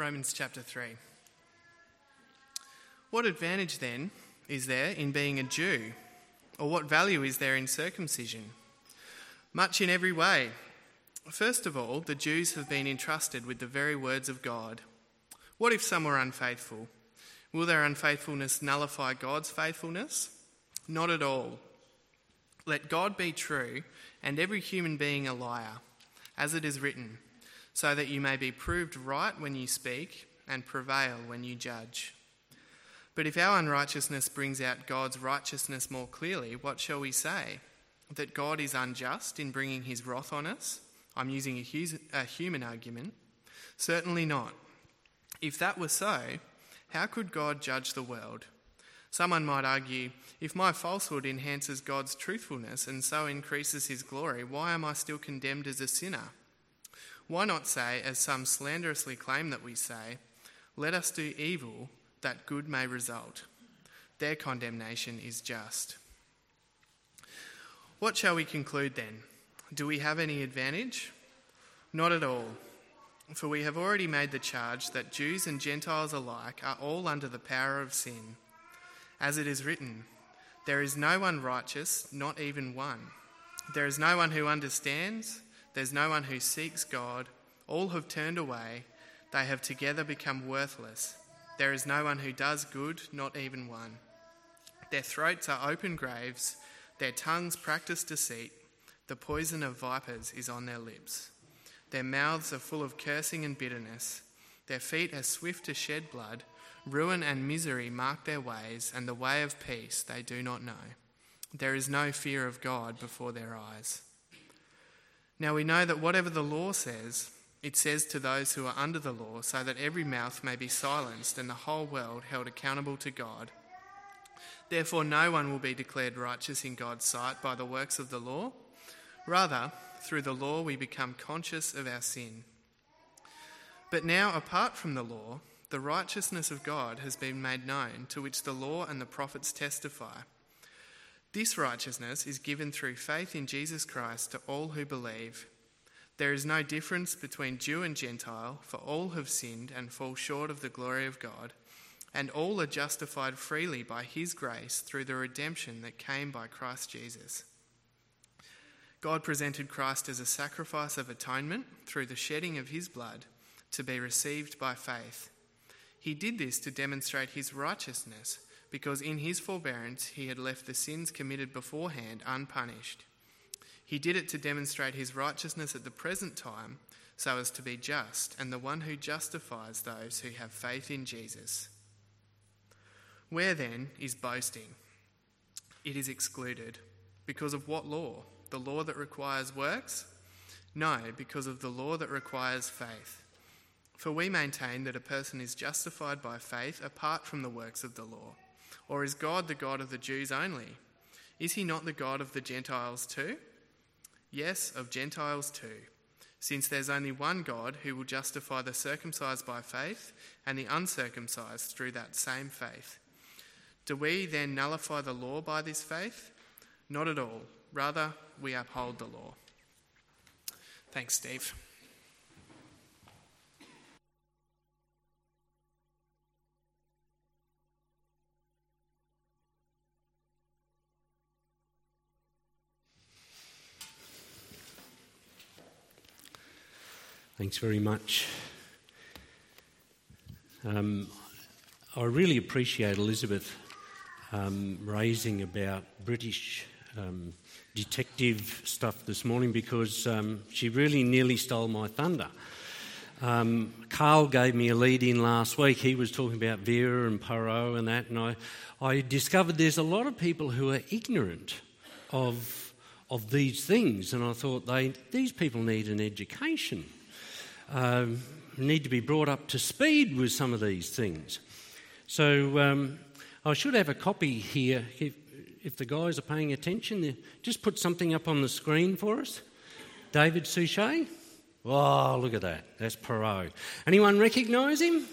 Romans chapter 3. What advantage then is there in being a Jew? Or what value is there in circumcision? Much in every way. First of all, the Jews have been entrusted with the very words of God. What if some were unfaithful? Will their unfaithfulness nullify God's faithfulness? Not at all. Let God be true and every human being a liar, as it is written, so that you may be proved right when you speak and prevail when you judge. But if our unrighteousness brings out God's righteousness more clearly, what shall we say? That God is unjust in bringing his wrath on us? I'm using a, human argument. Certainly not. If that were so, how could God judge the world? Someone might argue if my falsehood enhances God's truthfulness and so increases his glory, why am I still condemned as a sinner? Why not say, as some slanderously claim that we say, let us do evil that good may result? Their condemnation is just. What shall we conclude then? Do we have any advantage? Not at all. For we have already made the charge that Jews and Gentiles alike are all under the power of sin. As it is written, There is no one righteous, not even one. There is no one who understands, there's no one who seeks God. All have turned away, they have together become worthless. There is no one who does good, not even one. Their throats are open graves, their tongues practice deceit, the poison of vipers is on their lips. Their mouths are full of cursing and bitterness. Their feet are swift to shed blood. Ruin and misery mark their ways, and the way of peace they do not know. There is no fear of God before their eyes. Now we know that whatever the law says, it says to those who are under the law, so that every mouth may be silenced and the whole world held accountable to God. Therefore, no one will be declared righteous in God's sight by the works of the law. Rather, through the law, we become conscious of our sin. But now, apart from the law, the righteousness of God has been made known, to which the law and the prophets testify. This righteousness is given through faith in Jesus Christ to all who believe. There is no difference between Jew and Gentile, for all have sinned and fall short of the glory of God, and all are justified freely by his grace through the redemption that came by Christ Jesus. God presented Christ as a sacrifice of atonement through the shedding of his blood to be received by faith. He did this to demonstrate his righteousness, because in his forbearance he had left the sins committed beforehand unpunished. He did it to demonstrate his righteousness at the present time, so as to be just, and the one who justifies those who have faith in Jesus. Where then is boasting? It is excluded. Because of what law? the law that requires works? No, because of the law that requires faith. For we maintain that a person is justified by faith apart from the works of the law. Or is God the God of the Jews only? Is he not the God of the Gentiles too? Yes, of Gentiles too, since there's only one God who will justify the circumcised by faith and the uncircumcised through that same faith. Do we then nullify the law by this faith? Not at all. Rather, we uphold the law. Thanks, Steve. Thanks very much. Um, I really appreciate Elizabeth um, raising about British um, detective stuff this morning because um, she really nearly stole my thunder. Um, Carl gave me a lead in last week. He was talking about Vera and Poirot and that, and I, I discovered there's a lot of people who are ignorant of, of these things, and I thought they, these people need an education, um, need to be brought up to speed with some of these things. So um, I should have a copy here. If, if the guys are paying attention, just put something up on the screen for us. David Suchet. Oh, look at that. That's Poirot. Anyone recognise him?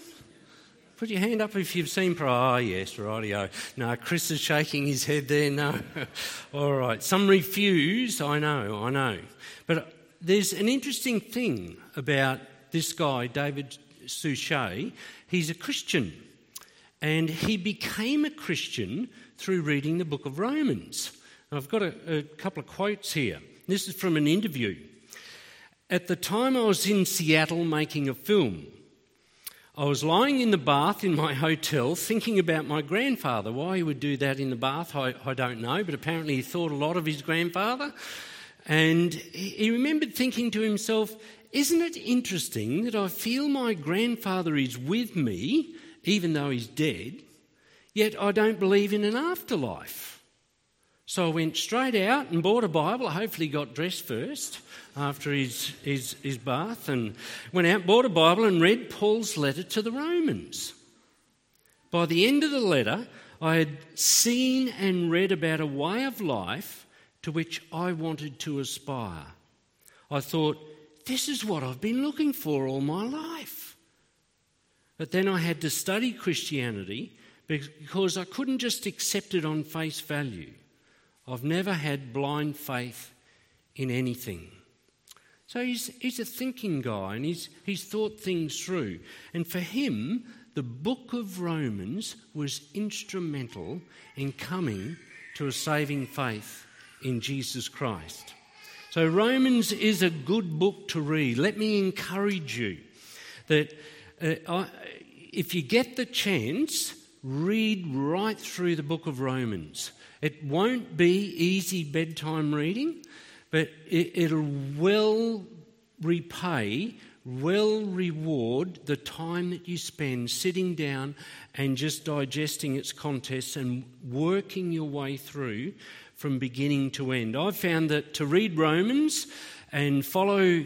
Put your hand up if you've seen Poirot. Oh, yes, rightio. No, Chris is shaking his head there. No. All right. Some refuse. I know, I know. But there's an interesting thing about this guy, David Suchet, he's a Christian. And he became a Christian through reading the book of Romans. I've got a, a couple of quotes here. This is from an interview. At the time I was in Seattle making a film, I was lying in the bath in my hotel thinking about my grandfather. Why he would do that in the bath, I, I don't know, but apparently he thought a lot of his grandfather. And he remembered thinking to himself, Isn't it interesting that I feel my grandfather is with me, even though he's dead, yet I don't believe in an afterlife? So I went straight out and bought a Bible. I hopefully got dressed first after his, his, his bath and went out, bought a Bible, and read Paul's letter to the Romans. By the end of the letter, I had seen and read about a way of life to which I wanted to aspire. I thought, this is what I've been looking for all my life. But then I had to study Christianity because I couldn't just accept it on face value. I've never had blind faith in anything. So he's, he's a thinking guy and he's, he's thought things through. And for him, the book of Romans was instrumental in coming to a saving faith in Jesus Christ. So, Romans is a good book to read. Let me encourage you that uh, I, if you get the chance, read right through the book of Romans. It won't be easy bedtime reading, but it, will well repay, well reward the time that you spend sitting down and just digesting its contents and working your way through from beginning to end. I've found that to read Romans and follow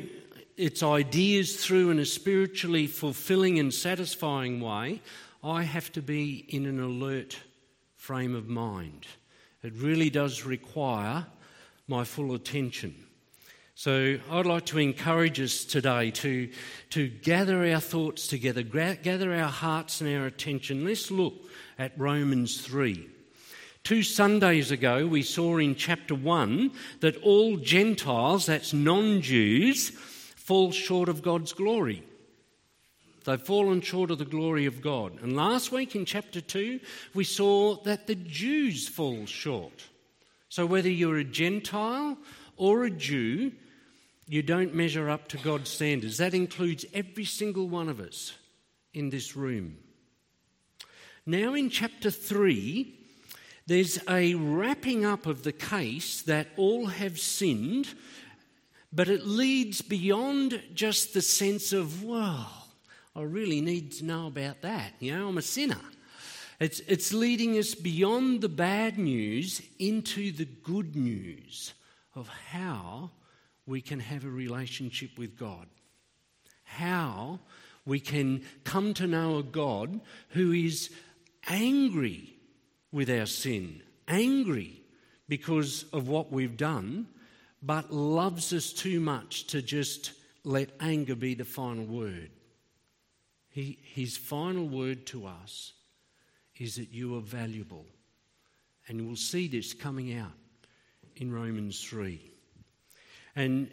its ideas through in a spiritually fulfilling and satisfying way, I have to be in an alert frame of mind. It really does require my full attention. So I'd like to encourage us today to, to gather our thoughts together, gather our hearts and our attention. Let's look at Romans 3. Two Sundays ago, we saw in chapter 1 that all Gentiles, that's non Jews, fall short of God's glory. They've fallen short of the glory of God. And last week in chapter 2, we saw that the Jews fall short. So whether you're a Gentile or a Jew, you don't measure up to God's standards. That includes every single one of us in this room. Now, in chapter 3, there's a wrapping up of the case that all have sinned, but it leads beyond just the sense of, well, I really need to know about that. You know, I'm a sinner. It's, it's leading us beyond the bad news into the good news of how we can have a relationship with God. How we can come to know a God who is angry with our sin, angry because of what we've done, but loves us too much to just let anger be the final word. He, his final word to us is that you are valuable. And we'll see this coming out in Romans 3. And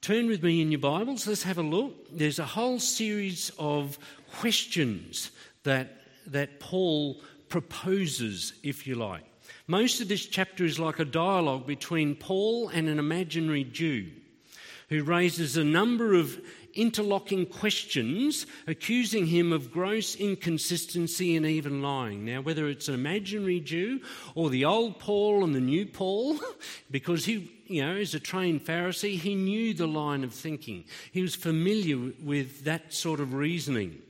turn with me in your Bibles, let's have a look. There's a whole series of questions that, that Paul proposes, if you like. Most of this chapter is like a dialogue between Paul and an imaginary Jew who raises a number of interlocking questions accusing him of gross inconsistency and even lying. Now, whether it's an imaginary Jew or the old Paul and the new Paul, because he, you know, as a trained Pharisee, he knew the line of thinking. He was familiar with that sort of reasoning.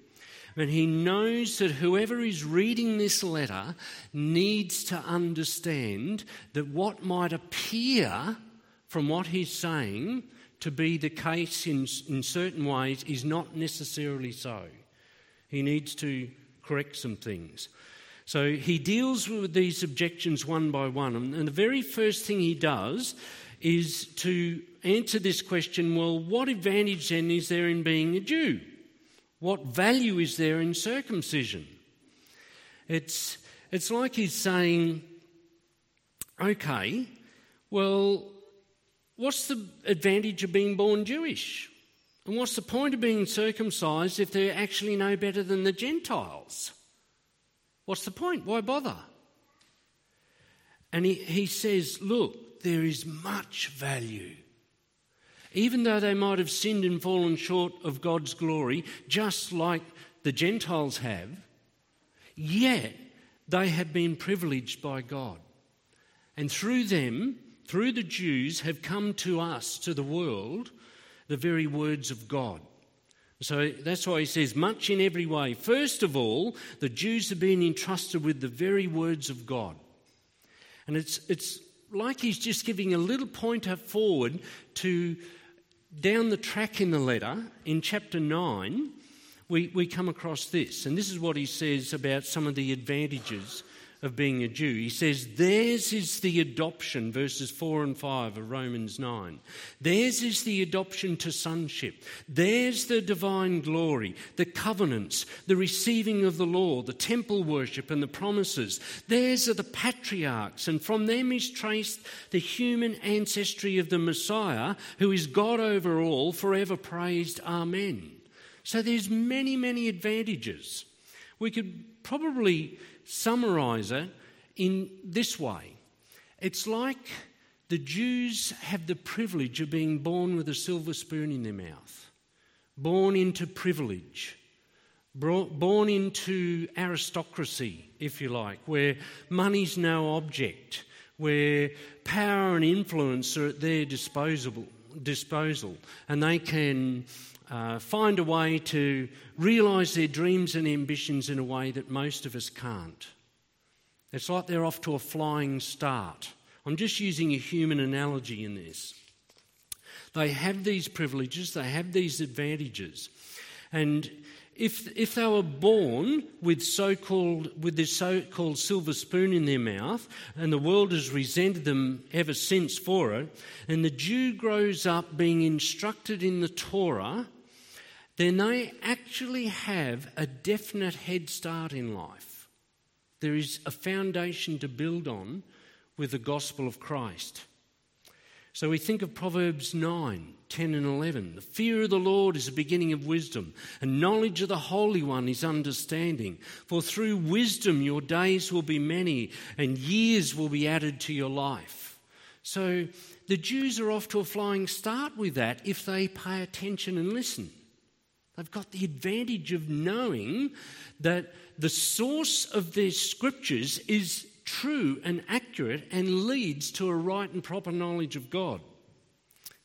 But he knows that whoever is reading this letter needs to understand that what might appear from what he's saying to be the case in, in certain ways is not necessarily so. He needs to correct some things. So he deals with these objections one by one. And the very first thing he does is to answer this question well, what advantage then is there in being a Jew? What value is there in circumcision? It's, it's like he's saying, okay, well, What's the advantage of being born Jewish? And what's the point of being circumcised if they're actually no better than the Gentiles? What's the point? Why bother? And he, he says, Look, there is much value. Even though they might have sinned and fallen short of God's glory, just like the Gentiles have, yet they have been privileged by God. And through them, through the Jews, have come to us, to the world, the very words of God. So that's why he says, much in every way. First of all, the Jews have been entrusted with the very words of God. And it's, it's like he's just giving a little pointer forward to down the track in the letter in chapter 9 we, we come across this, and this is what he says about some of the advantages of being a Jew. He says, Theirs is the adoption, verses 4 and 5 of Romans 9. Theirs is the adoption to sonship. Theirs the divine glory, the covenants, the receiving of the law, the temple worship, and the promises. Theirs are the patriarchs, and from them is traced the human ancestry of the Messiah, who is God over all, forever praised. Amen. So there's many, many advantages. We could probably summarize it in this way. It's like the Jews have the privilege of being born with a silver spoon in their mouth, born into privilege, born into aristocracy, if you like, where money's no object, where power and influence are at their disposal, disposal and they can uh, find a way to realise their dreams and ambitions in a way that most of us can't. It's like they're off to a flying start. I'm just using a human analogy in this. They have these privileges, they have these advantages. And if, if they were born with, so-called, with this so called silver spoon in their mouth, and the world has resented them ever since for it, and the Jew grows up being instructed in the Torah, then they actually have a definite head start in life. There is a foundation to build on with the gospel of Christ. So we think of Proverbs 9, 10, and 11. The fear of the Lord is the beginning of wisdom, and knowledge of the Holy One is understanding. For through wisdom your days will be many, and years will be added to your life. So the Jews are off to a flying start with that if they pay attention and listen. They've got the advantage of knowing that the source of their scriptures is true and accurate and leads to a right and proper knowledge of God.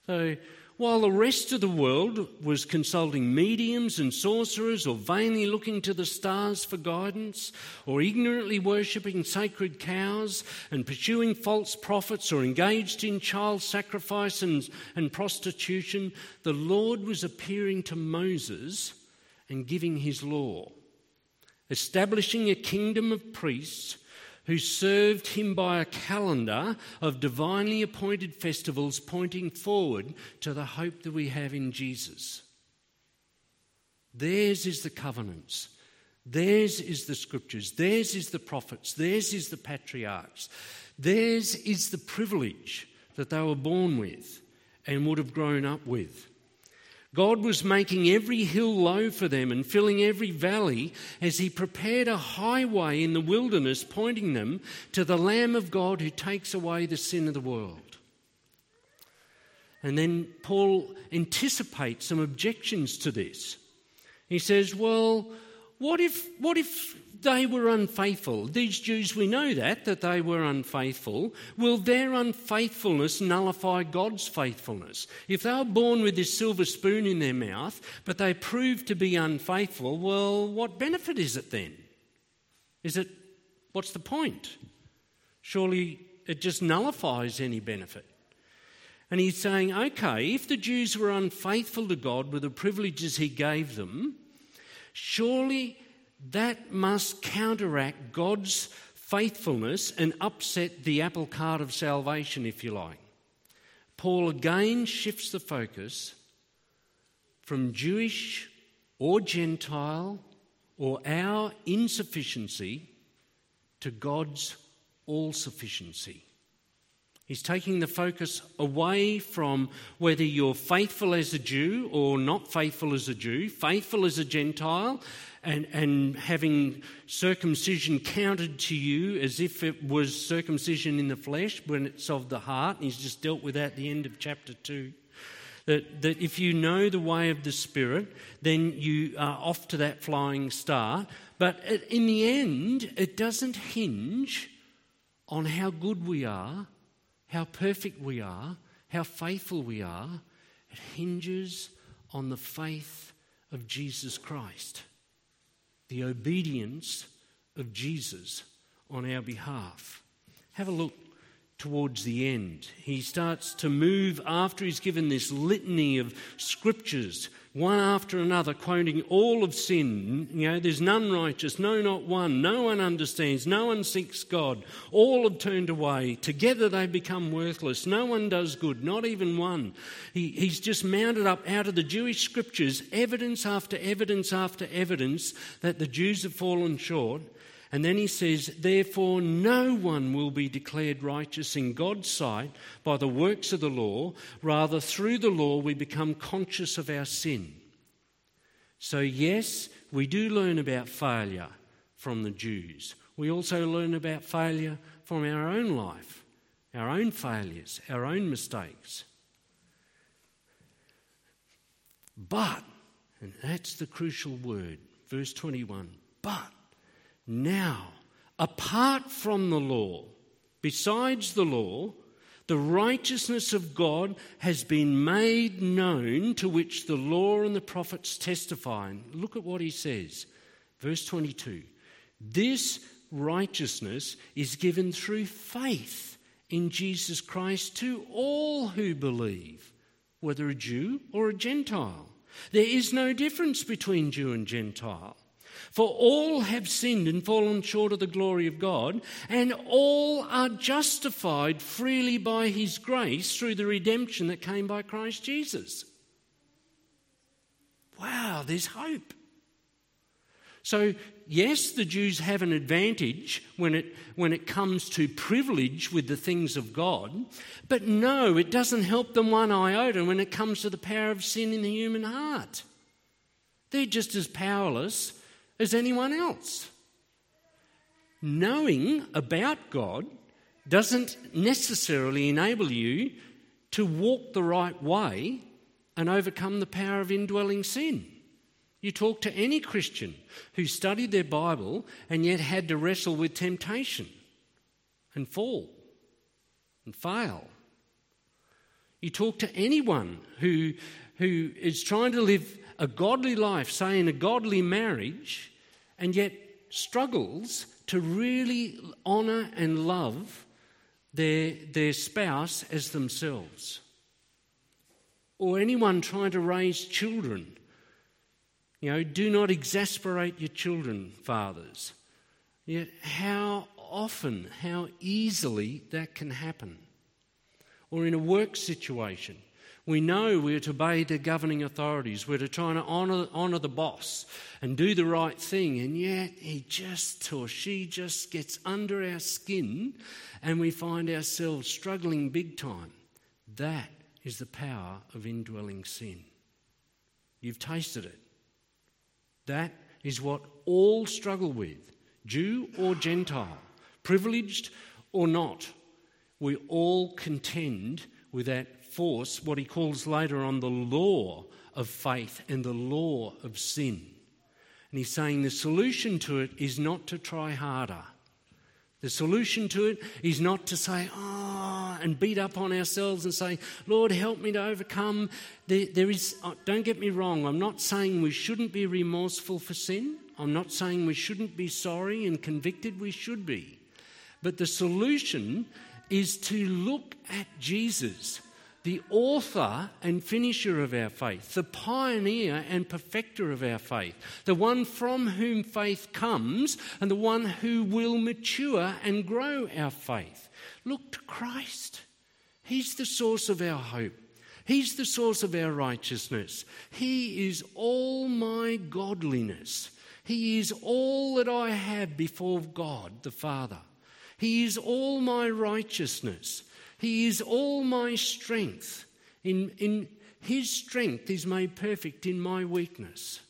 So, while the rest of the world was consulting mediums and sorcerers, or vainly looking to the stars for guidance, or ignorantly worshipping sacred cows and pursuing false prophets, or engaged in child sacrifice and, and prostitution, the Lord was appearing to Moses and giving his law, establishing a kingdom of priests who served him by a calendar of divinely appointed festivals pointing forward to the hope that we have in Jesus. Theirs is the covenants. Theirs is the scriptures. Theirs is the prophets. Theirs is the patriarchs. Theirs is the privilege that they were born with and would have grown up with. God was making every hill low for them and filling every valley as He prepared a highway in the wilderness, pointing them to the Lamb of God who takes away the sin of the world. And then Paul anticipates some objections to this. He says, Well, what if, what if they were unfaithful. These Jews, we know that, that they were unfaithful. Will their unfaithfulness nullify God's faithfulness? If they were born with this silver spoon in their mouth, but they proved to be unfaithful, well, what benefit is it then? Is it, what's the point? Surely it just nullifies any benefit. And he's saying, okay, if the Jews were unfaithful to God with the privileges he gave them, surely that must counteract God's faithfulness and upset the apple cart of salvation, if you like. Paul again shifts the focus from Jewish or Gentile or our insufficiency to God's all sufficiency. He's taking the focus away from whether you're faithful as a Jew or not faithful as a Jew, faithful as a Gentile, and, and having circumcision counted to you as if it was circumcision in the flesh when it's of the heart. He's just dealt with that at the end of chapter 2. That, that if you know the way of the Spirit, then you are off to that flying star. But in the end, it doesn't hinge on how good we are how perfect we are, how faithful we are, it hinges on the faith of Jesus Christ, the obedience of Jesus on our behalf. Have a look towards the end. He starts to move after he's given this litany of scriptures, one after another, quoting all of sin. You know, there's none righteous, no, not one. No one understands, no one seeks God. All have turned away. Together they become worthless. No one does good, not even one. He, he's just mounted up out of the Jewish scriptures evidence after evidence after evidence that the Jews have fallen short and then he says, Therefore, no one will be declared righteous in God's sight by the works of the law. Rather, through the law, we become conscious of our sin. So, yes, we do learn about failure from the Jews. We also learn about failure from our own life, our own failures, our own mistakes. But, and that's the crucial word, verse 21 but now, apart from the law, besides the law, the righteousness of God has been made known, to which the law and the prophets testify. And look at what he says. Verse 22 This righteousness is given through faith in Jesus Christ to all who believe, whether a Jew or a Gentile. There is no difference between Jew and Gentile. For all have sinned and fallen short of the glory of God, and all are justified freely by his grace through the redemption that came by Christ Jesus. Wow, there's hope. So, yes, the Jews have an advantage when it, when it comes to privilege with the things of God, but no, it doesn't help them one iota when it comes to the power of sin in the human heart. They're just as powerless as anyone else. Knowing about God doesn't necessarily enable you to walk the right way and overcome the power of indwelling sin. You talk to any Christian who studied their Bible and yet had to wrestle with temptation and fall and fail. You talk to anyone who, who is trying to live a godly life, say in a godly marriage, and yet struggles to really honour and love their, their spouse as themselves. Or anyone trying to raise children. You know, do not exasperate your children, fathers. Yet, how often, how easily that can happen. Or in a work situation we know we're to obey the governing authorities. We're to try to honour, honour the boss and do the right thing. And yet, he just or she just gets under our skin and we find ourselves struggling big time. That is the power of indwelling sin. You've tasted it. That is what all struggle with, Jew or Gentile, privileged or not. We all contend with that force what he calls later on the law of faith and the law of sin. And he's saying the solution to it is not to try harder. The solution to it is not to say, oh, and beat up on ourselves and say, Lord, help me to overcome. There, there is, uh, don't get me wrong, I'm not saying we shouldn't be remorseful for sin. I'm not saying we shouldn't be sorry and convicted. We should be. But the solution is to look at Jesus the author and finisher of our faith, the pioneer and perfecter of our faith, the one from whom faith comes, and the one who will mature and grow our faith. Look to Christ. He's the source of our hope. He's the source of our righteousness. He is all my godliness. He is all that I have before God the Father. He is all my righteousness. He is all my strength. In, in His strength is made perfect in my weakness.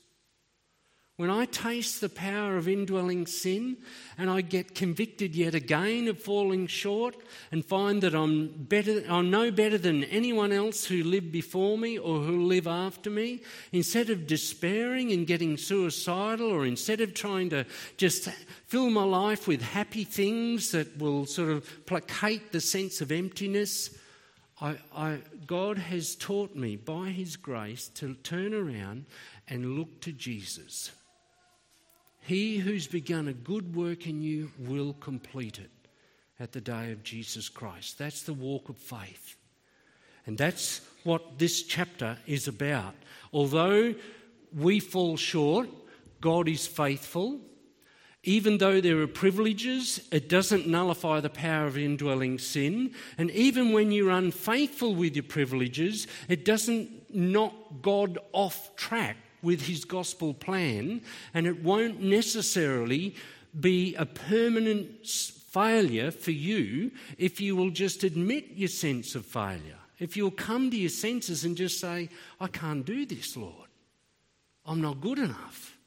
When I taste the power of indwelling sin and I get convicted yet again of falling short and find that I'm, better, I'm no better than anyone else who lived before me or who live after me, instead of despairing and getting suicidal or instead of trying to just fill my life with happy things that will sort of placate the sense of emptiness, I, I, God has taught me by His grace to turn around and look to Jesus. He who's begun a good work in you will complete it at the day of Jesus Christ. That's the walk of faith. And that's what this chapter is about. Although we fall short, God is faithful. Even though there are privileges, it doesn't nullify the power of indwelling sin. And even when you're unfaithful with your privileges, it doesn't knock God off track with his gospel plan, and it won't necessarily be a permanent failure for you if you will just admit your sense of failure. If you'll come to your senses and just say, I can't do this, Lord. I'm not good enough.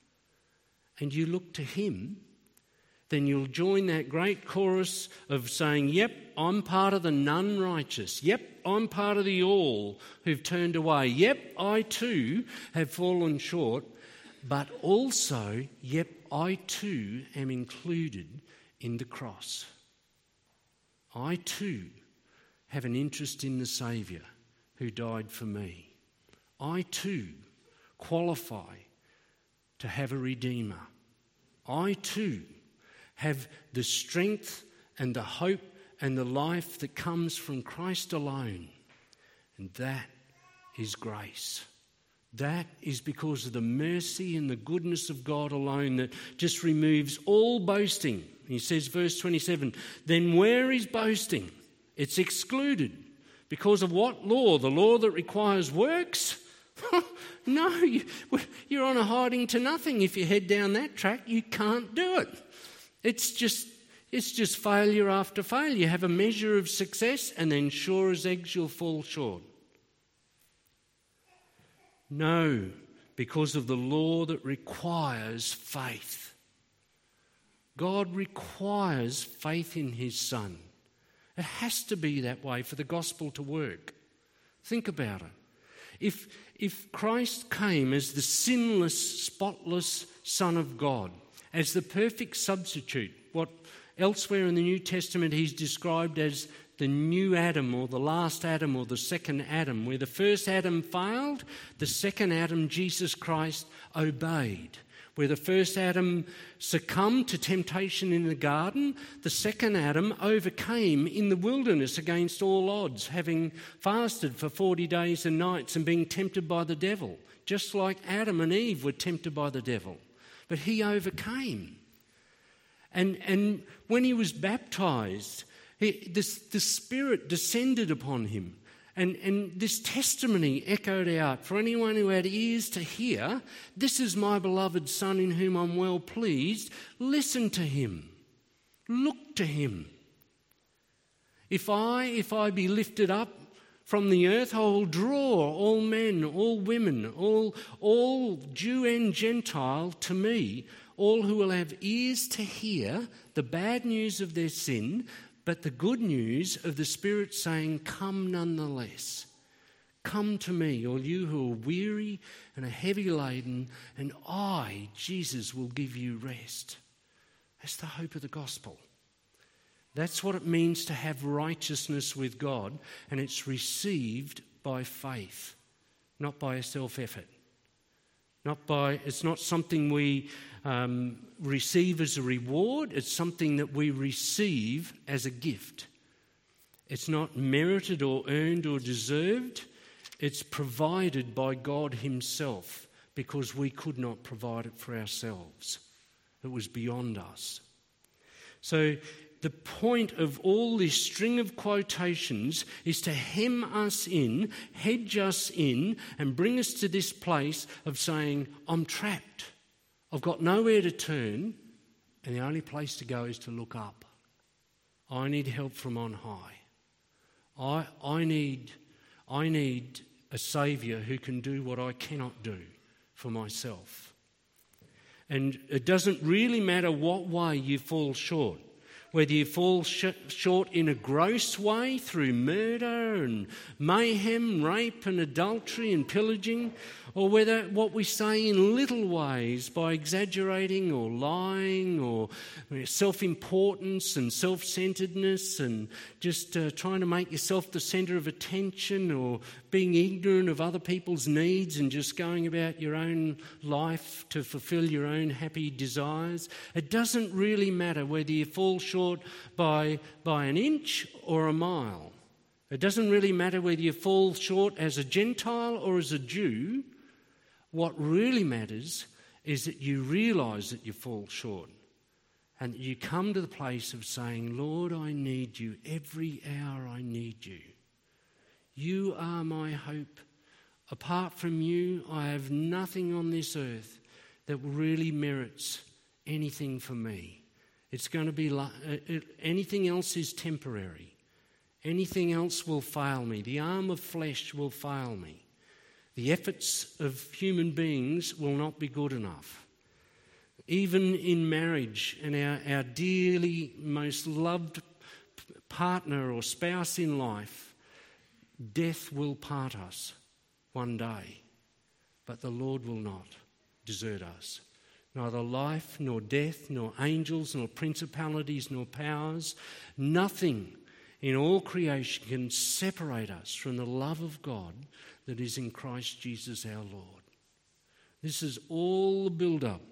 And you look to Him then you'll join that great chorus of saying, Yep, I'm part of the none righteous. Yep, I'm part of the all who've turned away. Yep, I too have fallen short. But also, yep, I too am included in the cross. I too have an interest in the Saviour who died for me. I too qualify to have a Redeemer. I too have the strength and the hope and the life that comes from Christ alone. And that is grace. That is because of the mercy and the goodness of God alone that just removes all boasting. He says, verse 27 Then where is boasting? It's excluded. Because of what law? The law that requires works? no, you're on a hiding to nothing. If you head down that track, you can't do it. It's just, it's just failure after failure. You have a measure of success, and then sure as eggs, you'll fall short. No, because of the law that requires faith. God requires faith in His Son. It has to be that way for the gospel to work. Think about it. If, if Christ came as the sinless, spotless Son of God, as the perfect substitute, what elsewhere in the New Testament he's described as the new Adam or the last Adam or the second Adam. Where the first Adam failed, the second Adam, Jesus Christ, obeyed. Where the first Adam succumbed to temptation in the garden, the second Adam overcame in the wilderness against all odds, having fasted for 40 days and nights and being tempted by the devil, just like Adam and Eve were tempted by the devil but he overcame. And, and when he was baptized, he, this, the Spirit descended upon him. And, and this testimony echoed out for anyone who had ears to hear this is my beloved Son in whom I'm well pleased. Listen to him, look to him. If I, if I be lifted up from the earth, I will draw all men, all women, all, all Jew and Gentile to me, all who will have ears to hear the bad news of their sin, but the good news of the Spirit saying, Come nonetheless. Come to me, all you who are weary and are heavy laden, and I, Jesus, will give you rest. That's the hope of the gospel. That's what it means to have righteousness with God, and it's received by faith, not by a self effort. Not by, it's not something we um, receive as a reward, it's something that we receive as a gift. It's not merited or earned or deserved, it's provided by God Himself because we could not provide it for ourselves. It was beyond us. So the point of all this string of quotations is to hem us in, hedge us in, and bring us to this place of saying, I'm trapped. I've got nowhere to turn, and the only place to go is to look up. I need help from on high. I, I, need, I need a Saviour who can do what I cannot do for myself. And it doesn't really matter what way you fall short whether you fall sh- short in a gross way through murder and mayhem, rape and adultery and pillaging, or whether what we say in little ways by exaggerating or lying or self importance and self centeredness and just uh, trying to make yourself the center of attention or being ignorant of other people's needs and just going about your own life to fulfill your own happy desires. It doesn't really matter whether you fall short by, by an inch or a mile. It doesn't really matter whether you fall short as a Gentile or as a Jew. What really matters is that you realize that you fall short and that you come to the place of saying, Lord, I need you. Every hour I need you. You are my hope. Apart from you, I have nothing on this earth that really merits anything for me. It's going to be like uh, anything else is temporary. Anything else will fail me. The arm of flesh will fail me. The efforts of human beings will not be good enough. Even in marriage and our, our dearly most loved partner or spouse in life, death will part us one day, but the Lord will not desert us. Neither life, nor death, nor angels, nor principalities, nor powers, nothing in all creation can separate us from the love of God that is in Christ Jesus our Lord. This is all the build up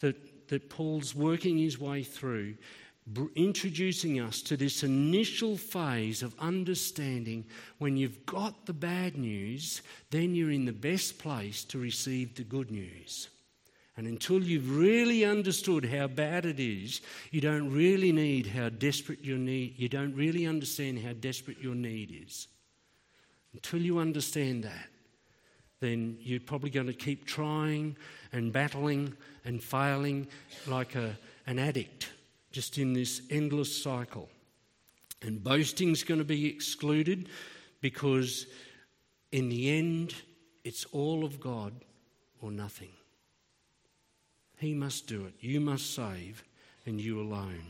that, that Paul's working his way through, introducing us to this initial phase of understanding when you've got the bad news, then you're in the best place to receive the good news. And until you've really understood how bad it is, you don't really need how desperate your need, you don't really understand how desperate your need is. Until you understand that, then you're probably going to keep trying and battling and failing like a, an addict, just in this endless cycle. And boasting's going to be excluded because, in the end, it's all of God or nothing. He must do it. You must save, and you alone.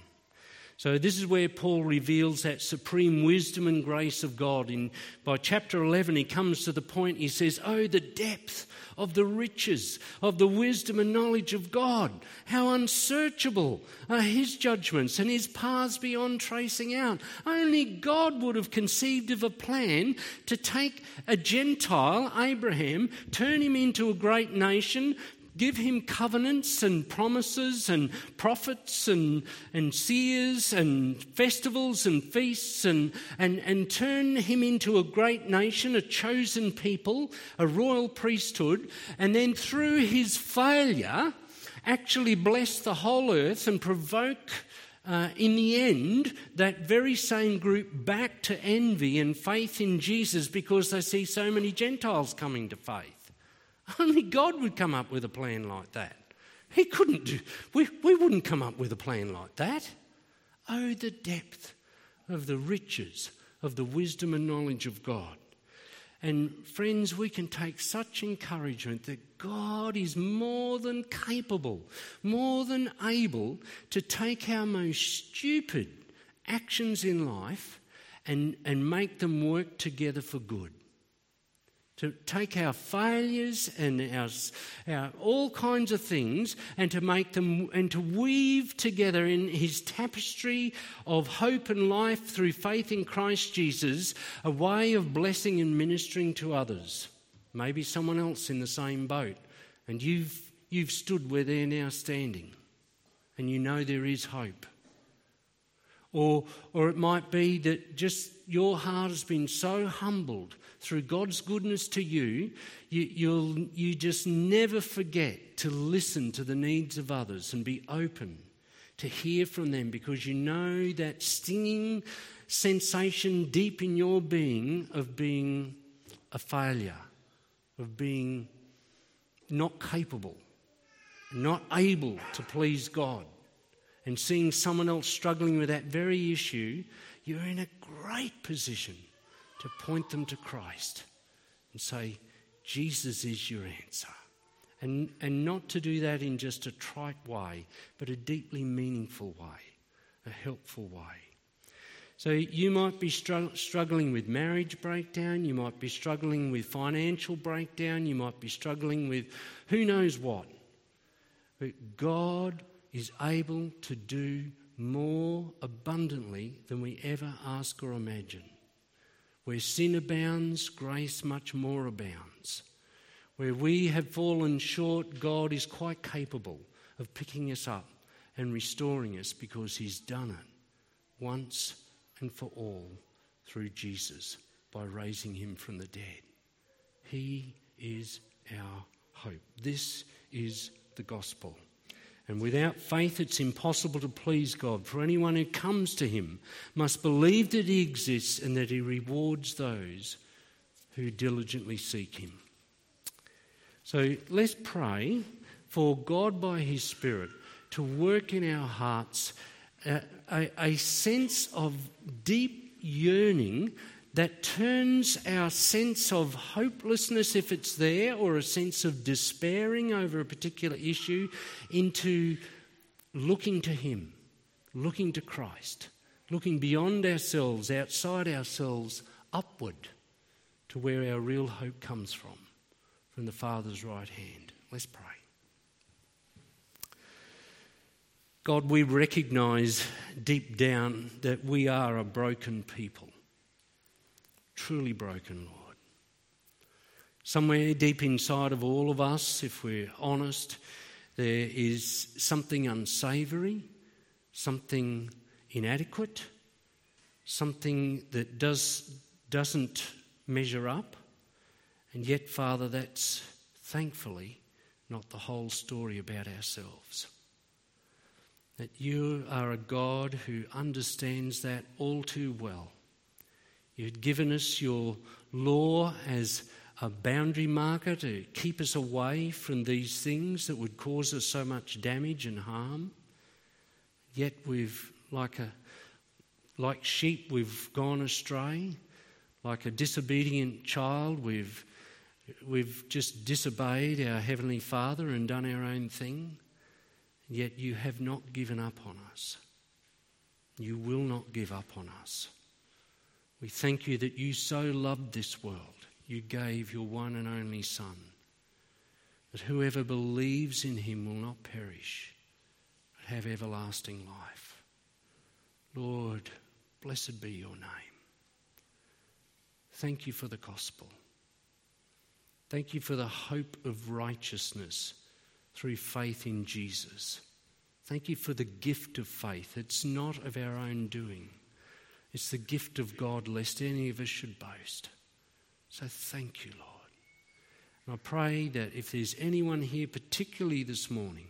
So this is where Paul reveals that supreme wisdom and grace of God. In by chapter 11 he comes to the point he says, "Oh the depth of the riches of the wisdom and knowledge of God. How unsearchable are his judgments and his paths beyond tracing out. Only God would have conceived of a plan to take a Gentile, Abraham, turn him into a great nation, give him covenants and promises and prophets and, and seers and festivals and feasts and, and, and turn him into a great nation, a chosen people, a royal priesthood, and then through his failure, actually bless the whole earth and provoke. Uh, in the end, that very same group back to envy and faith in Jesus because they see so many Gentiles coming to faith. Only God would come up with a plan like that. He couldn't do, we, we wouldn't come up with a plan like that. Oh, the depth of the riches of the wisdom and knowledge of God. And friends, we can take such encouragement that God is more than capable, more than able to take our most stupid actions in life and, and make them work together for good to take our failures and our, our, all kinds of things and to make them and to weave together in his tapestry of hope and life through faith in Christ Jesus a way of blessing and ministering to others. Maybe someone else in the same boat, and you've, you've stood where they're now standing, and you know there is hope. Or, or it might be that just your heart has been so humbled through God's goodness to you, you, you'll, you just never forget to listen to the needs of others and be open to hear from them because you know that stinging sensation deep in your being of being a failure, of being not capable, not able to please God. And seeing someone else struggling with that very issue, you're in a great position to point them to Christ and say, Jesus is your answer. And, and not to do that in just a trite way, but a deeply meaningful way, a helpful way. So you might be struggling with marriage breakdown, you might be struggling with financial breakdown, you might be struggling with who knows what. But God is able to do more abundantly than we ever ask or imagine. Where sin abounds, grace much more abounds. Where we have fallen short, God is quite capable of picking us up and restoring us because He's done it once and for all through Jesus by raising Him from the dead. He is our hope. This is the gospel. And without faith, it's impossible to please God. For anyone who comes to Him must believe that He exists and that He rewards those who diligently seek Him. So let's pray for God by His Spirit to work in our hearts a, a, a sense of deep yearning that turns our sense of hopelessness, if it's there, or a sense of despairing over a particular issue, into looking to Him, looking to Christ, looking beyond ourselves, outside ourselves, upward to where our real hope comes from, from the Father's right hand. Let's pray. God, we recognize deep down that we are a broken people truly broken, Lord. Somewhere deep inside of all of us, if we're honest, there is something unsavoury, something inadequate, something that does, doesn't measure up. And yet, Father, that's thankfully not the whole story about ourselves. That you are a God who understands that all too well You'd given us your law as a boundary marker to keep us away from these things that would cause us so much damage and harm. Yet we've, like, a, like sheep, we've gone astray. Like a disobedient child, we've, we've just disobeyed our Heavenly Father and done our own thing. Yet you have not given up on us. You will not give up on us. We thank you that you so loved this world, you gave your one and only Son, that whoever believes in him will not perish, but have everlasting life. Lord, blessed be your name. Thank you for the gospel. Thank you for the hope of righteousness through faith in Jesus. Thank you for the gift of faith. It's not of our own doing. It's the gift of God, lest any of us should boast. So thank you, Lord. And I pray that if there's anyone here, particularly this morning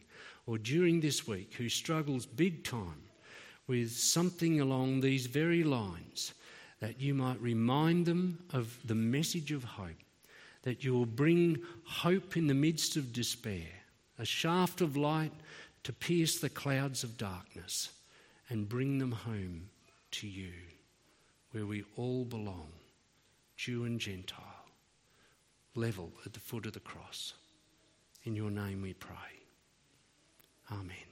or during this week, who struggles big time with something along these very lines, that you might remind them of the message of hope, that you will bring hope in the midst of despair, a shaft of light to pierce the clouds of darkness and bring them home to you where we all belong, Jew and Gentile, level at the foot of the cross. In your name we pray. Amen.